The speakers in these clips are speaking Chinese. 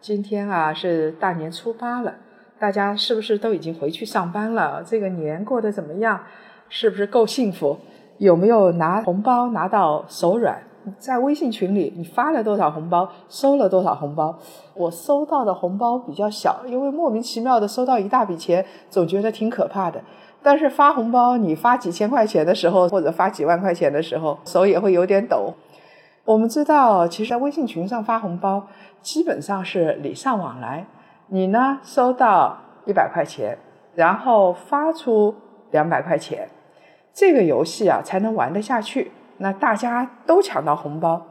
今天啊是大年初八了，大家是不是都已经回去上班了？这个年过得怎么样？是不是够幸福？有没有拿红包拿到手软？在微信群里，你发了多少红包，收了多少红包？我收到的红包比较小，因为莫名其妙的收到一大笔钱，总觉得挺可怕的。但是发红包，你发几千块钱的时候，或者发几万块钱的时候，手也会有点抖。我们知道，其实，在微信群上发红包，基本上是礼尚往来。你呢，收到一百块钱，然后发出两百块钱，这个游戏啊才能玩得下去。那大家都抢到红包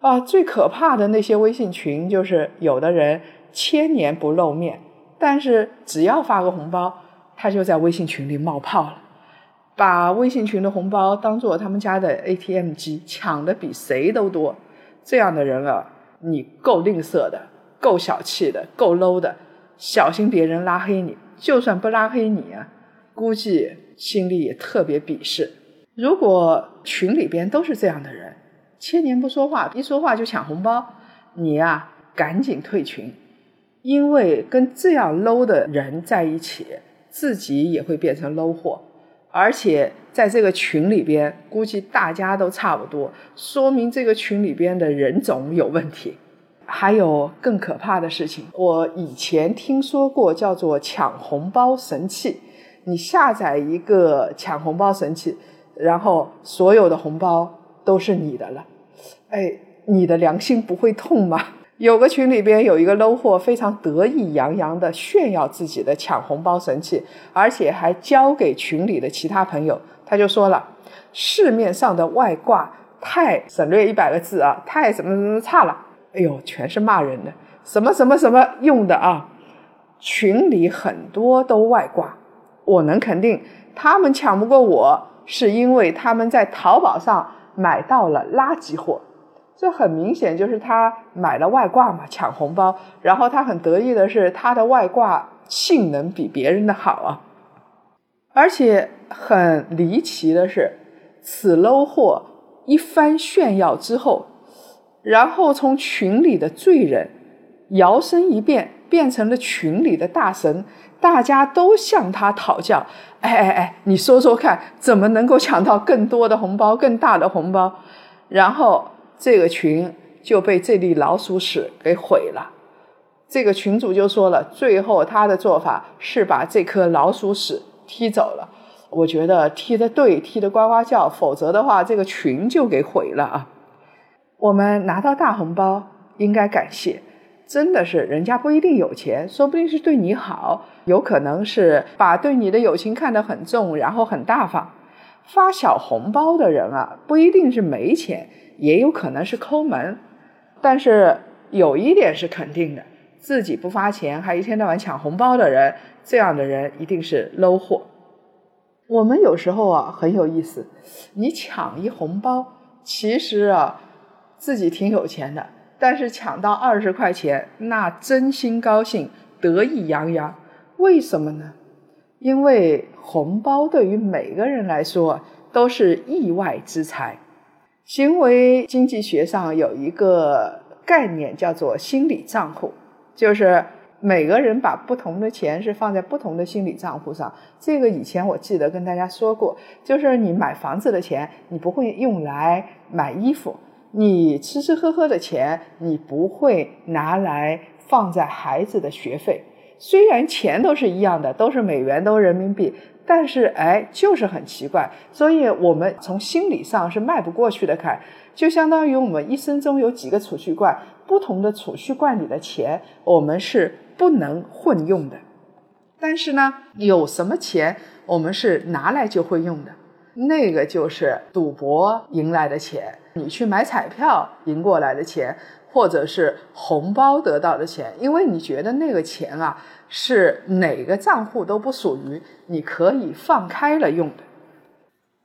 啊！最可怕的那些微信群，就是有的人千年不露面，但是只要发个红包，他就在微信群里冒泡了。把微信群的红包当做他们家的 ATM 机，抢的比谁都多。这样的人啊，你够吝啬的，够小气的，够 low 的，小心别人拉黑你。就算不拉黑你啊，估计心里也特别鄙视。如果群里边都是这样的人，千年不说话，一说话就抢红包，你呀赶紧退群，因为跟这样 low 的人在一起，自己也会变成 low 货。而且在这个群里边，估计大家都差不多，说明这个群里边的人种有问题。还有更可怕的事情，我以前听说过叫做抢红包神器。你下载一个抢红包神器，然后所有的红包都是你的了。哎，你的良心不会痛吗？有个群里边有一个 low 货，非常得意洋洋的炫耀自己的抢红包神器，而且还交给群里的其他朋友。他就说了，市面上的外挂太省略一百个字啊，太什么什么差了。哎呦，全是骂人的，什么什么什么用的啊！群里很多都外挂，我能肯定他们抢不过我，是因为他们在淘宝上买到了垃圾货。这很明显就是他买了外挂嘛，抢红包。然后他很得意的是，他的外挂性能比别人的好啊。而且很离奇的是，此 low 货一番炫耀之后，然后从群里的罪人摇身一变，变成了群里的大神，大家都向他讨教。哎哎哎，你说说看，怎么能够抢到更多的红包、更大的红包？然后。这个群就被这粒老鼠屎给毁了。这个群主就说了，最后他的做法是把这颗老鼠屎踢走了。我觉得踢得对，踢得呱呱叫，否则的话，这个群就给毁了啊。我们拿到大红包应该感谢，真的是人家不一定有钱，说不定是对你好，有可能是把对你的友情看得很重，然后很大方。发小红包的人啊，不一定是没钱。也有可能是抠门，但是有一点是肯定的：自己不发钱还一天到晚抢红包的人，这样的人一定是 low 货。我们有时候啊很有意思，你抢一红包，其实啊自己挺有钱的，但是抢到二十块钱，那真心高兴，得意洋洋。为什么呢？因为红包对于每个人来说都是意外之财。行为经济学上有一个概念叫做心理账户，就是每个人把不同的钱是放在不同的心理账户上。这个以前我记得跟大家说过，就是你买房子的钱，你不会用来买衣服；你吃吃喝喝的钱，你不会拿来放在孩子的学费。虽然钱都是一样的，都是美元，都是人民币。但是，哎，就是很奇怪，所以我们从心理上是迈不过去的坎，就相当于我们一生中有几个储蓄罐，不同的储蓄罐里的钱，我们是不能混用的。但是呢，有什么钱我们是拿来就会用的，那个就是赌博赢来的钱，你去买彩票赢过来的钱。或者是红包得到的钱，因为你觉得那个钱啊是哪个账户都不属于，你可以放开了用的。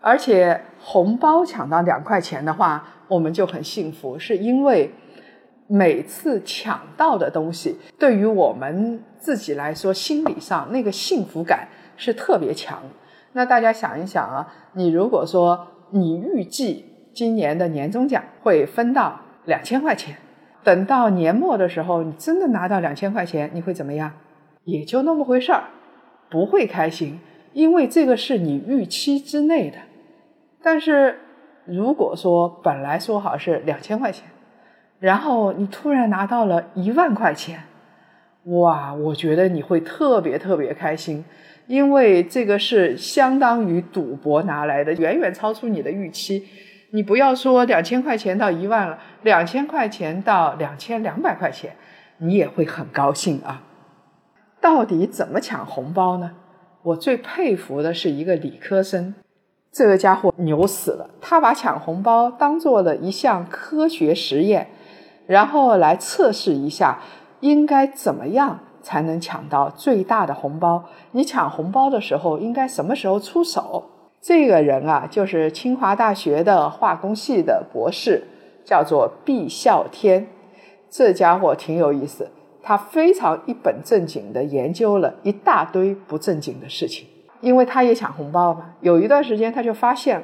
而且红包抢到两块钱的话，我们就很幸福，是因为每次抢到的东西，对于我们自己来说，心理上那个幸福感是特别强。那大家想一想啊，你如果说你预计今年的年终奖会分到两千块钱，等到年末的时候，你真的拿到两千块钱，你会怎么样？也就那么回事儿，不会开心，因为这个是你预期之内的。但是，如果说本来说好是两千块钱，然后你突然拿到了一万块钱，哇，我觉得你会特别特别开心，因为这个是相当于赌博拿来的，远远超出你的预期。你不要说两千块钱到一万了，两千块钱到两千两百块钱，你也会很高兴啊。到底怎么抢红包呢？我最佩服的是一个理科生。这个家伙牛死了！他把抢红包当做了一项科学实验，然后来测试一下应该怎么样才能抢到最大的红包。你抢红包的时候应该什么时候出手？这个人啊，就是清华大学的化工系的博士，叫做毕孝天。这家伙挺有意思，他非常一本正经地研究了一大堆不正经的事情。因为他也抢红包嘛，有一段时间他就发现，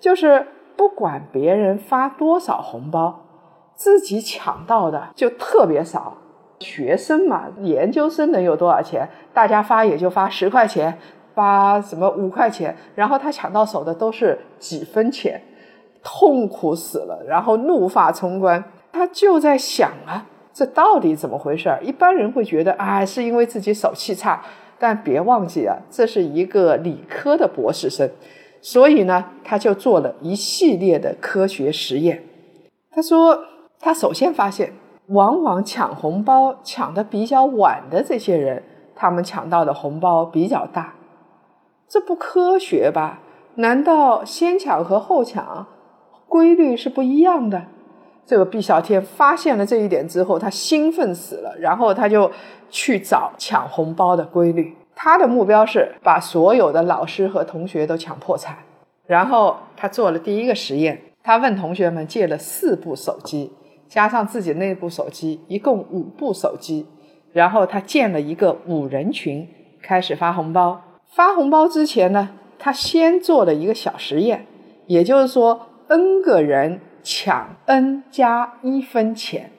就是不管别人发多少红包，自己抢到的就特别少。学生嘛，研究生能有多少钱？大家发也就发十块钱，发什么五块钱，然后他抢到手的都是几分钱，痛苦死了，然后怒发冲冠。他就在想啊，这到底怎么回事？一般人会觉得啊，是因为自己手气差。但别忘记啊，这是一个理科的博士生，所以呢，他就做了一系列的科学实验。他说，他首先发现，往往抢红包抢的比较晚的这些人，他们抢到的红包比较大，这不科学吧？难道先抢和后抢规律是不一样的？这个毕小天发现了这一点之后，他兴奋死了，然后他就去找抢红包的规律。他的目标是把所有的老师和同学都抢破产。然后他做了第一个实验，他问同学们借了四部手机，加上自己那部手机，一共五部手机。然后他建了一个五人群，开始发红包。发红包之前呢，他先做了一个小实验，也就是说，n 个人。抢 n 加一分钱，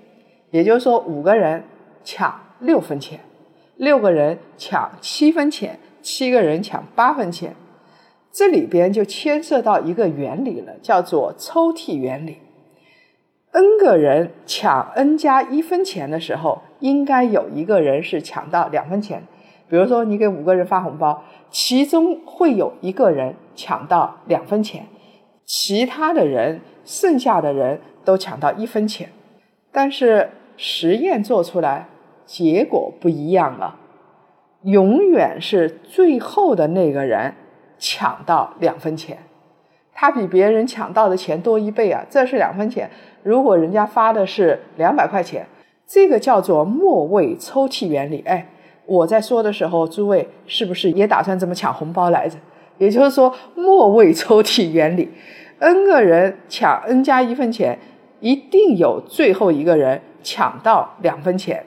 也就是说五个人抢六分钱，六个人抢七分钱，七个人抢八分钱。这里边就牵涉到一个原理了，叫做抽屉原理。n 个人抢 n 加一分钱的时候，应该有一个人是抢到两分钱。比如说，你给五个人发红包，其中会有一个人抢到两分钱。其他的人，剩下的人都抢到一分钱，但是实验做出来结果不一样了，永远是最后的那个人抢到两分钱，他比别人抢到的钱多一倍啊！这是两分钱，如果人家发的是两百块钱，这个叫做末位抽屉原理。哎，我在说的时候，诸位是不是也打算这么抢红包来着？也就是说，末位抽屉原理。n 个人抢 n 加一分钱，一定有最后一个人抢到两分钱。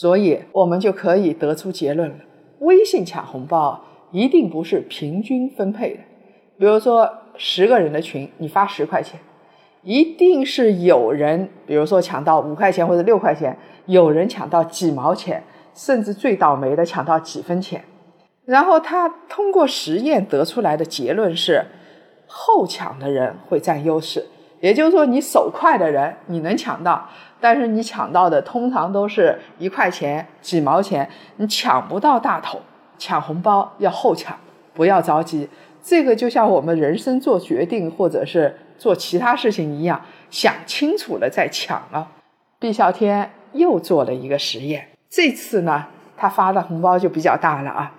所以，我们就可以得出结论了：微信抢红包一定不是平均分配的。比如说，十个人的群，你发十块钱，一定是有人，比如说抢到五块钱或者六块钱，有人抢到几毛钱，甚至最倒霉的抢到几分钱。然后他通过实验得出来的结论是：后抢的人会占优势。也就是说，你手快的人你能抢到，但是你抢到的通常都是一块钱、几毛钱，你抢不到大头。抢红包要后抢，不要着急。这个就像我们人生做决定或者是做其他事情一样，想清楚了再抢啊。毕啸天又做了一个实验，这次呢，他发的红包就比较大了啊，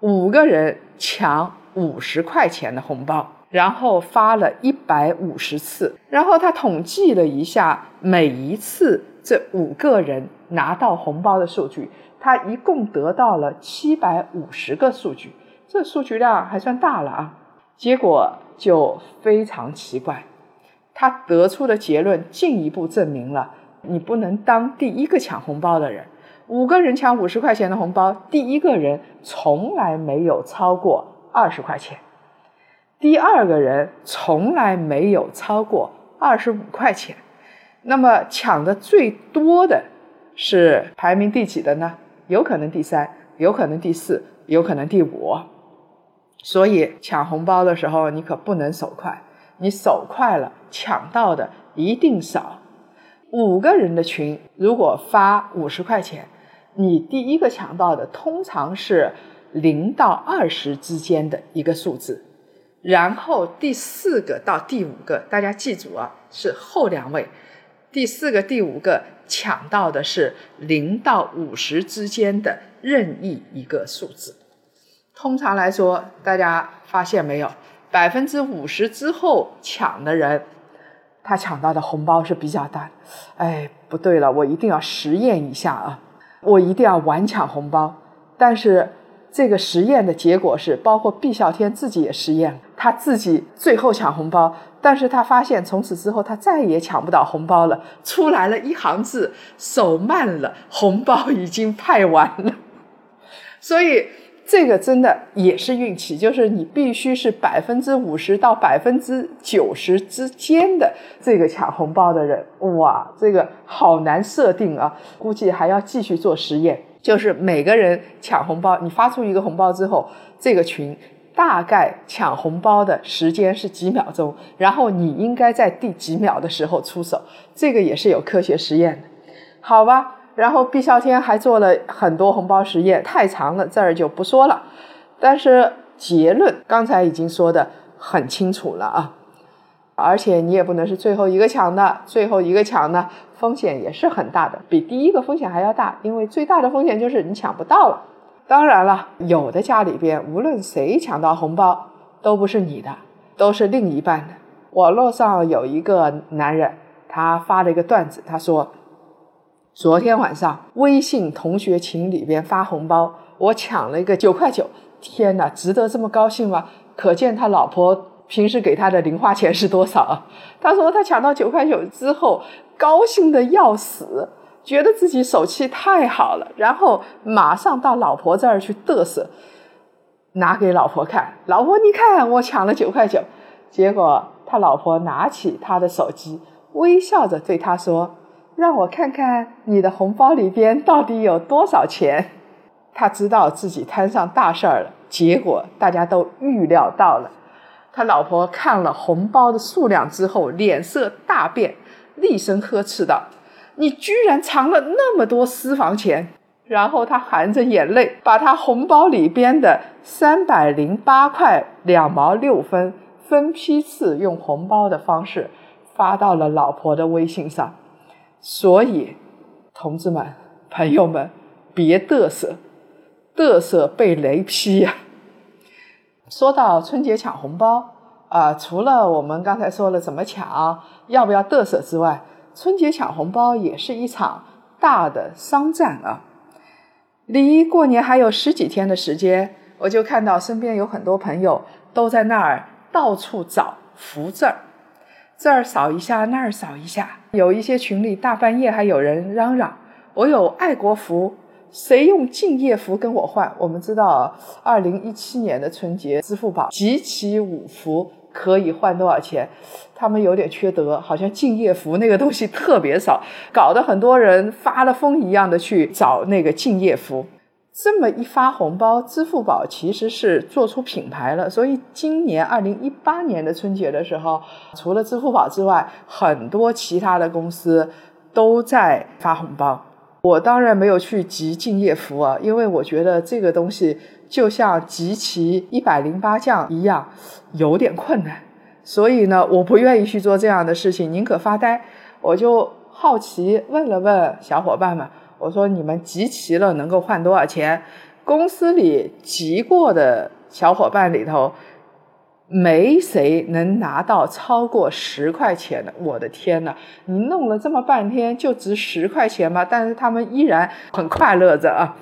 五个人抢五十块钱的红包。然后发了一百五十次，然后他统计了一下每一次这五个人拿到红包的数据，他一共得到了七百五十个数据，这数据量还算大了啊。结果就非常奇怪，他得出的结论进一步证明了你不能当第一个抢红包的人。五个人抢五十块钱的红包，第一个人从来没有超过二十块钱。第二个人从来没有超过二十五块钱，那么抢的最多的是排名第几的呢？有可能第三，有可能第四，有可能第五。所以抢红包的时候，你可不能手快，你手快了，抢到的一定少。五个人的群如果发五十块钱，你第一个抢到的通常是零到二十之间的一个数字。然后第四个到第五个，大家记住啊，是后两位。第四个、第五个抢到的是零到五十之间的任意一个数字。通常来说，大家发现没有，百分之五十之后抢的人，他抢到的红包是比较大。哎，不对了，我一定要实验一下啊！我一定要晚抢红包，但是。这个实验的结果是，包括毕啸天自己也实验了，他自己最后抢红包，但是他发现从此之后他再也抢不到红包了，出来了一行字：手慢了，红包已经派完了。所以这个真的也是运气，就是你必须是百分之五十到百分之九十之间的这个抢红包的人，哇，这个好难设定啊，估计还要继续做实验。就是每个人抢红包，你发出一个红包之后，这个群大概抢红包的时间是几秒钟，然后你应该在第几秒的时候出手，这个也是有科学实验的，好吧？然后毕啸天还做了很多红包实验，太长了，这儿就不说了。但是结论刚才已经说的很清楚了啊。而且你也不能是最后一个抢的，最后一个抢呢，风险也是很大的，比第一个风险还要大，因为最大的风险就是你抢不到了。当然了，有的家里边无论谁抢到红包都不是你的，都是另一半的。网络上有一个男人，他发了一个段子，他说：昨天晚上微信同学群里边发红包，我抢了一个九块九，天哪，值得这么高兴吗？可见他老婆。平时给他的零花钱是多少？他说他抢到九块九之后，高兴的要死，觉得自己手气太好了，然后马上到老婆这儿去嘚瑟，拿给老婆看。老婆，你看我抢了九块九。结果他老婆拿起他的手机，微笑着对他说：“让我看看你的红包里边到底有多少钱。”他知道自己摊上大事儿了。结果大家都预料到了。他老婆看了红包的数量之后，脸色大变，厉声呵斥道：“你居然藏了那么多私房钱！”然后他含着眼泪，把他红包里边的三百零八块两毛六分分批次用红包的方式发到了老婆的微信上。所以，同志们、朋友们，别嘚瑟，嘚瑟被雷劈呀！说到春节抢红包啊，除了我们刚才说了怎么抢，要不要嘚瑟之外，春节抢红包也是一场大的商战啊。离过年还有十几天的时间，我就看到身边有很多朋友都在那儿到处找福字儿，这儿扫一下，那儿扫一下。有一些群里大半夜还有人嚷嚷：“我有爱国福。”谁用敬业福跟我换？我们知道，二零一七年的春节，支付宝集齐五福可以换多少钱？他们有点缺德，好像敬业福那个东西特别少，搞得很多人发了疯一样的去找那个敬业福。这么一发红包，支付宝其实是做出品牌了。所以今年二零一八年的春节的时候，除了支付宝之外，很多其他的公司都在发红包。我当然没有去集敬业福啊，因为我觉得这个东西就像集齐一百零八将一样，有点困难。所以呢，我不愿意去做这样的事情，宁可发呆。我就好奇问了问小伙伴们。我说你们集齐了能够换多少钱？公司里集过的小伙伴里头，没谁能拿到超过十块钱的。我的天呐，你弄了这么半天就值十块钱吗？但是他们依然很快乐着啊。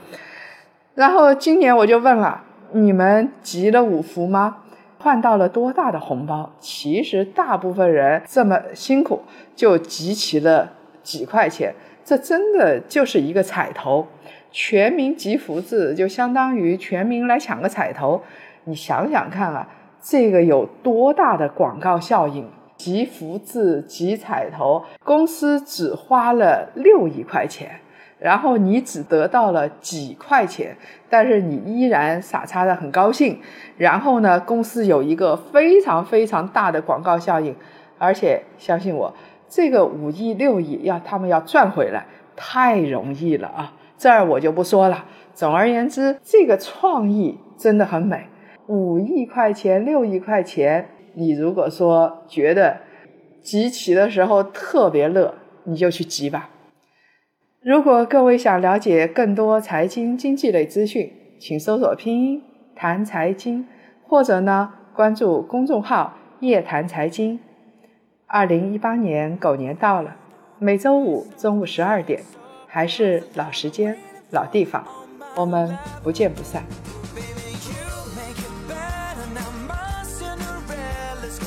然后今年我就问了，你们集了五福吗？换到了多大的红包？其实大部分人这么辛苦就集齐了几块钱。这真的就是一个彩头，全民集福字就相当于全民来抢个彩头。你想想看啊，这个有多大的广告效应？集福字、集彩头，公司只花了六亿块钱，然后你只得到了几块钱，但是你依然傻叉的很高兴。然后呢，公司有一个非常非常大的广告效应，而且相信我。这个五亿六亿要他们要赚回来太容易了啊！这儿我就不说了。总而言之，这个创意真的很美。五亿块钱、六亿块钱，你如果说觉得集齐的时候特别乐，你就去集吧。如果各位想了解更多财经经济类资讯，请搜索拼音谈财经，或者呢关注公众号夜谈财经。二零一八年狗年到了，每周五中午十二点，还是老时间、老地方，我们不见不散。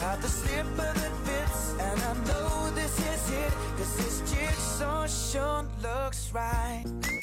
Got the slipper that fits, and I know this is it. Cause this jigsaw sure looks right.